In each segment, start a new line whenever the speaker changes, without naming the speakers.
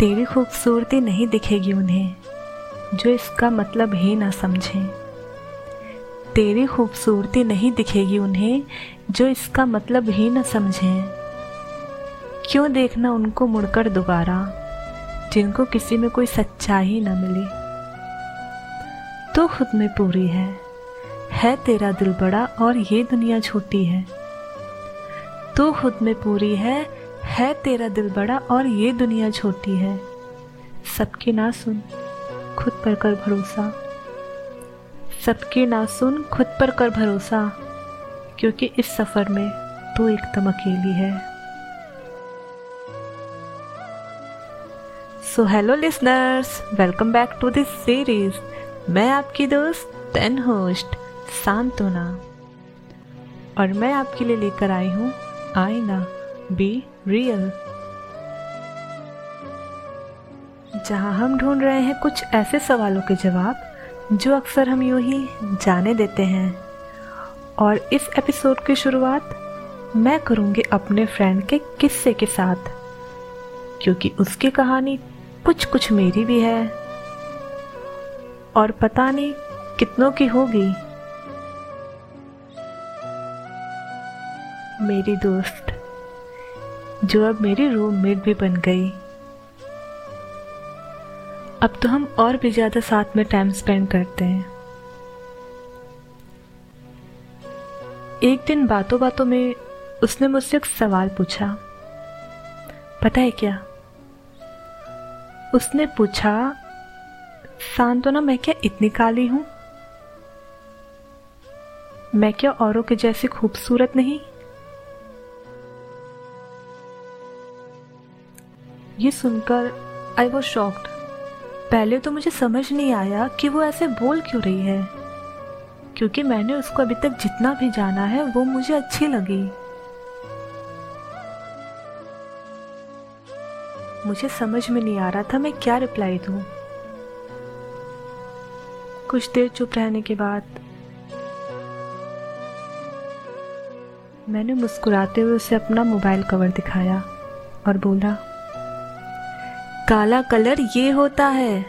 तेरी खूबसूरती नहीं दिखेगी उन्हें, जो इसका मतलब ही ना समझें। तेरी खूबसूरती नहीं दिखेगी उन्हें, जो इसका मतलब ही न समझें। क्यों देखना उनको मुड़कर दोबारा, जिनको किसी में कोई सच्चाई न मिली? तो खुद में पूरी है है तेरा दिल बड़ा और ये दुनिया छोटी है। तो खुद में पूरी है है तेरा दिल बड़ा और ये दुनिया छोटी है। सबकी ना सुन, खुद पर कर भरोसा। सबकी ना सुन, खुद पर कर भरोसा, क्योंकि इस सफ़र में तू एकदम अकेली है। So hello listeners welcome back to this series मैं आपकी दोस्त एंड होस्ट सांत्वना। और मैं आपके लिए लेकर आई हूँ आईना बी रियल जहाँ हम ढूंढ रहे हैं कुछ ऐसे सवालों के जवाब, जो अक्सर हम यूँ ही जाने देते हैं। और इस एपिसोड की शुरुआत मैं करूँगी अपने फ्रेंड के किस्से के साथ, क्योंकि उसकी कहानी कुछ कुछ मेरी भी है। और पता नहीं कितनों की होगी। मेरी दोस्त जो अब मेरी रूममेट भी बन गई। अब तो हम और भी ज़्यादा साथ में टाइम स्पेंड करते हैं। एक दिन बातों बातों में उसने मुझसे एक सवाल पूछा। पता है क्या? उसने पूछा, सांत्वना, मैं क्या इतनी काली हूँ? मैं क्या औरों के जैसी खूबसूरत नहीं? ये सुनकर आई वॉज़ शॉक्ड पहले तो मुझे समझ नहीं आया कि वो ऐसे बोल क्यों रही है। क्योंकि मैंने उसको अभी तक जितना भी जाना है, वो मुझे अच्छी लगी। मुझे समझ में नहीं आ रहा था मैं क्या रिप्लाई दूँ। कुछ देर चुप रहने के बाद मैंने मुस्कुराते हुए उसे अपना मोबाइल कवर दिखाया और बोला काला कलर ये होता है,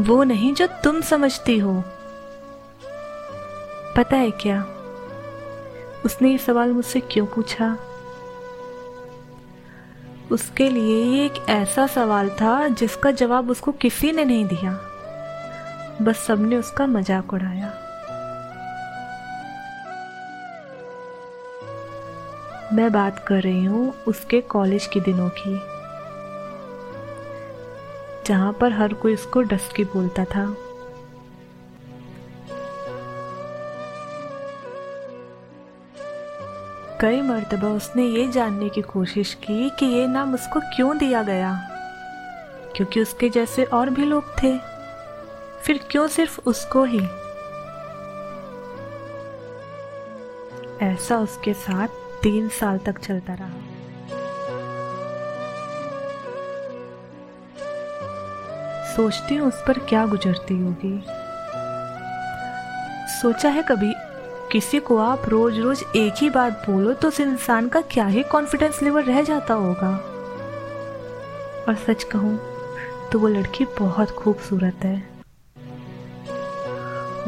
वो नहीं जो तुम समझती हो। पता है क्या? उसने ये सवाल मुझसे क्यों पूछा? उसके लिए ये एक ऐसा सवाल था जिसका जवाब उसको किसी ने नहीं दिया। बस सबने उसका मज़ाक उड़ाया। मैं बात कर रही हूँ उसके कॉलेज के दिनों की। जहाँ पर हर कोई उसको डस्की बोलता था। कई मरतबा उसने ये जानने की कोशिश की कि ये नाम उसको क्यों दिया गया? क्योंकि उसके जैसे और भी लोग थे। फिर क्यों सिर्फ़ उसको ही? ऐसा उसके साथ तीन साल तक चलता रहा। सोचती हूँ उस पर क्या गुजरती होगी। सोचा है कभी, किसी को आप रोज रोज एक ही बात बोलो तो उस इंसान का क्या ही कॉन्फिडेंस लेवल रह जाता होगा। और सच कहूँ तो वो लड़की बहुत खूबसूरत है।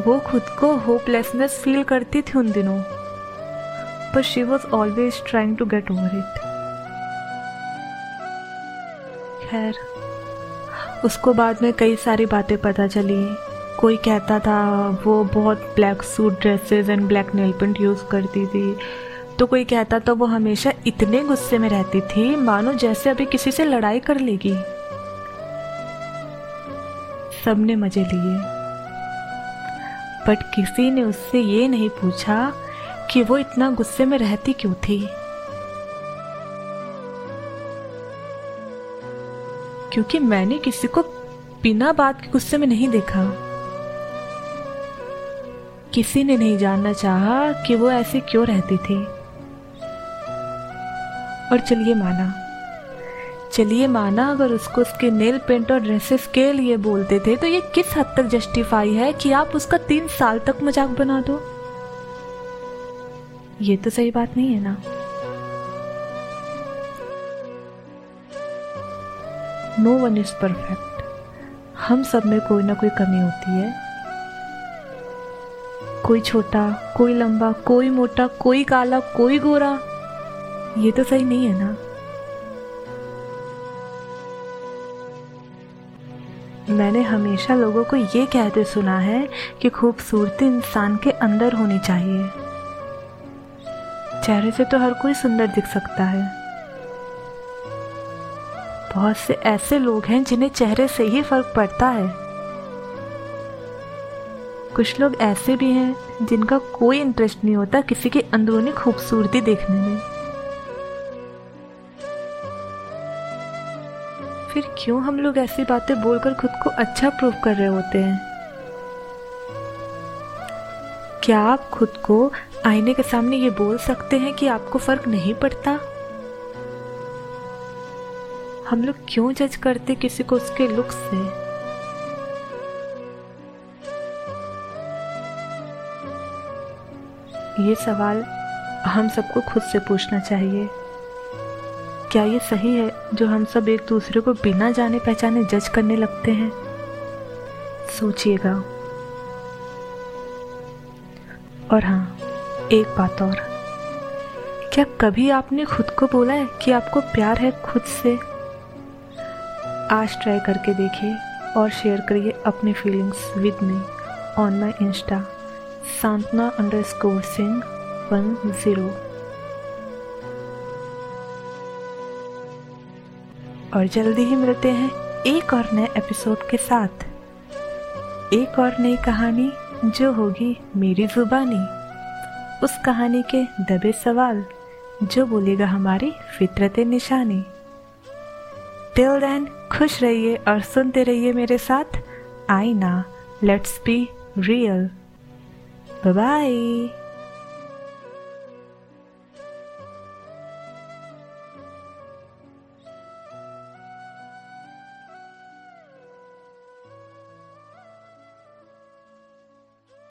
वो खुद को होपलेसनेस फील करती थी उन दिनों, पर she was always trying to get over it खैर उसको बाद में कई सारी बातें पता चली। कोई कहता था, वो बहुत black suit dresses and black nail paint use करती थी। तो कोई कहता था वो हमेशा इतने गुस्से में रहती थी, मानो जैसे अभी किसी से लड़ाई कर लेगी। सबने मज़े लिए। बट किसी ने उससे ये नहीं पूछा कि वो इतना गुस्से में रहती क्यों थी? क्योंकि मैंने किसी को बिना बात के गुस्से में नहीं देखा। किसी ने नहीं जानना चाहा कि वो ऐसे क्यों रहती थी। और चलिए माना चलिए माना अगर उसको उसके नेल पेंट और ड्रेसेस के लिए बोलते थे तो ये किस हद तक जस्टिफाई है कि आप उसका तीन साल तक मज़ाक बना दो? ये तो सही बात नहीं है ना। नो वन इज़ परफेक्ट हम सब में कोई ना कोई कमी होती है। कोई छोटा, कोई लंबा, कोई मोटा, कोई काला, कोई गोरा, ये तो सही नहीं है ना? मैंने हमेशा लोगों को ये कहते सुना है कि खूबसूरती इंसान के अंदर होनी चाहिए। चेहरे से तो हर कोई सुंदर दिख सकता है। बहुत से ऐसे लोग हैं जिन्हें चेहरे से ही फ़र्क पड़ता है। कुछ लोग ऐसे भी हैं जिनका कोई इंटरेस्ट नहीं होता किसी की अंदरूनी खूबसूरती देखने में। फिर क्यों हम लोग ऐसी बातें बोलकर खुद को अच्छा प्रूव कर रहे होते हैं? क्या आप खुद को आईने के सामने ये बोल सकते हैं कि आपको फ़र्क नहीं पड़ता? हम लोग क्यों जज करते किसी को उसके लुक से? ये सवाल हम सबको खुद से पूछना चाहिए। क्या ये सही है जो हम सब एक दूसरे को बिना जाने पहचाने जज करने लगते हैं? सोचिएगा। और हाँ एक बात और। क्या कभी आपने खुद को बोला है कि आपको प्यार है खुद से? आज ट्राई करके देखिए और शेयर करिए अपनी feelings with me on my insta Santana underscore Singh one zero और जल्दी ही मिलते हैं एक और नए एपिसोड के साथ। एक और नई कहानी जो होगी मेरी जुबानी। उस कहानी के दबे सवाल जो बोलेगा हमारी फितरत निशानी। टिल देन खुश रहिए और सुनते रहिए मेरे साथ आई ना लेट्स बी रियल बाय